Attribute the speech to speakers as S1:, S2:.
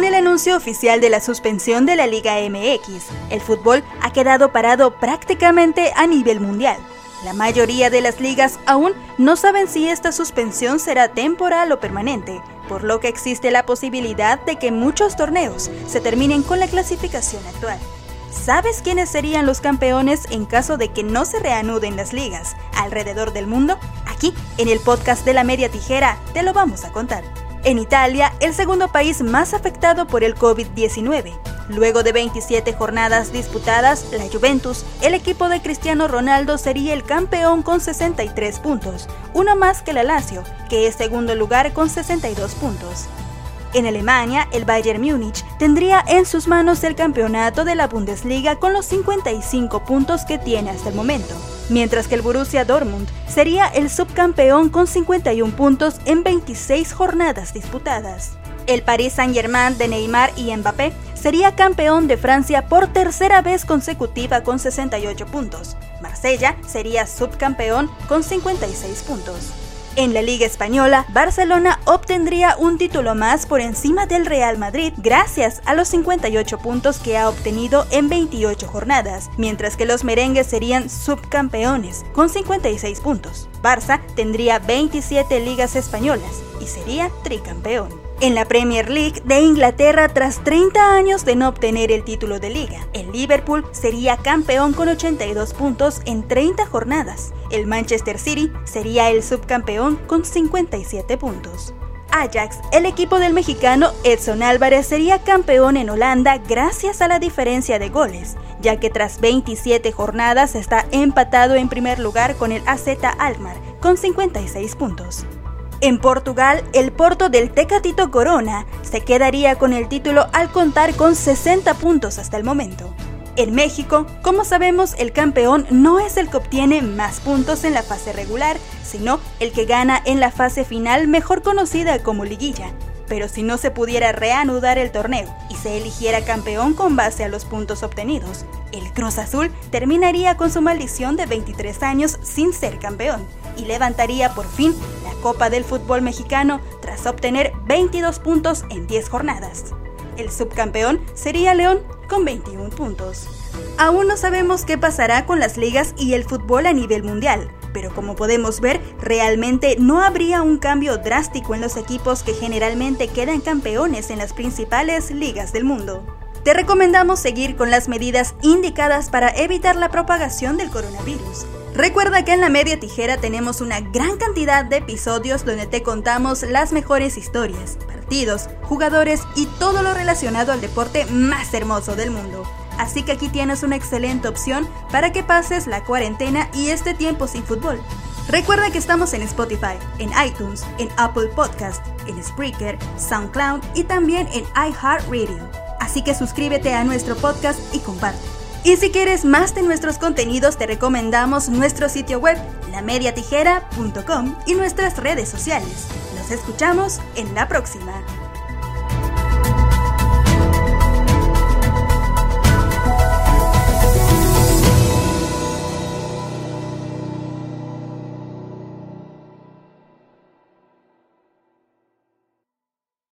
S1: Con el anuncio oficial de la suspensión de la Liga MX, el fútbol ha quedado parado prácticamente a nivel mundial. La mayoría de las ligas aún no saben si esta suspensión será temporal o permanente, por lo que existe la posibilidad de que muchos torneos se terminen con la clasificación actual. ¿Sabes quiénes serían los campeones en caso de que no se reanuden las ligas alrededor del mundo? Aquí, en el podcast de la media tijera, te lo vamos a contar. En Italia, el segundo país más afectado por el COVID-19, Luego de 27 jornadas disputadas, la Juventus, el equipo de Cristiano Ronaldo, sería el campeón con 63 puntos, uno más que la Lazio, que es segundo lugar con 62 puntos. En Alemania, el Bayern Múnich tendría en sus manos el campeonato de la Bundesliga con los 55 puntos que tiene hasta el momento, mientras que el Borussia Dortmund sería el subcampeón con 51 puntos en 26 jornadas disputadas. El Paris Saint-Germain de Neymar y Mbappé sería campeón de Francia por tercera vez consecutiva con 68 puntos. Marsella sería subcampeón con 56 puntos. En la Liga Española, Barcelona obtendría un título más por encima del Real Madrid gracias a los 58 puntos que ha obtenido en 28 jornadas, mientras que los merengues serían subcampeones con 56 puntos. Barça tendría 27 ligas españolas y sería tricampeón en la Premier League de Inglaterra tras 30 años de no obtener el título de liga. El Liverpool sería campeón con 82 puntos en 30 jornadas. El Manchester City sería el subcampeón con 57 puntos. Ajax, el equipo del mexicano Edson Álvarez sería campeón en Holanda gracias a la diferencia de goles, ya que tras 27 jornadas está empatado en primer lugar con el AZ Alkmaar con 56 puntos. En Portugal, el Porto del Tecatito Corona se quedaría con el título al contar con 60 puntos hasta el momento. En México, como sabemos, el campeón no es el que obtiene más puntos en la fase regular, sino el que gana en la fase final mejor conocida como liguilla. Pero si no se pudiera reanudar el torneo y se eligiera campeón con base a los puntos obtenidos, el Cruz Azul terminaría con su maldición de 23 años sin ser campeón y levantaría por fin la Copa del Fútbol Mexicano tras obtener 22 puntos en 10 jornadas. El subcampeón sería León con 21 puntos. Aún no sabemos qué pasará con las ligas y el fútbol a nivel mundial, pero como podemos ver, realmente no habría un cambio drástico en los equipos que generalmente quedan campeones en las principales ligas del mundo. Te recomendamos seguir con las medidas indicadas para evitar la propagación del coronavirus. Recuerda que en la media tijera tenemos una gran cantidad de episodios donde te contamos las mejores historias, partidos, jugadores y todo lo relacionado al deporte más hermoso del mundo. Así que aquí tienes una excelente opción para que pases la cuarentena y este tiempo sin fútbol. Recuerda que estamos en Spotify, en iTunes, en Apple Podcast, en Spreaker, SoundCloud y también en iHeartRadio. Así que suscríbete a nuestro podcast y comparte. Y si quieres más de nuestros contenidos, te recomendamos nuestro sitio web, lamediatijera.com y nuestras redes sociales. Nos escuchamos en la próxima.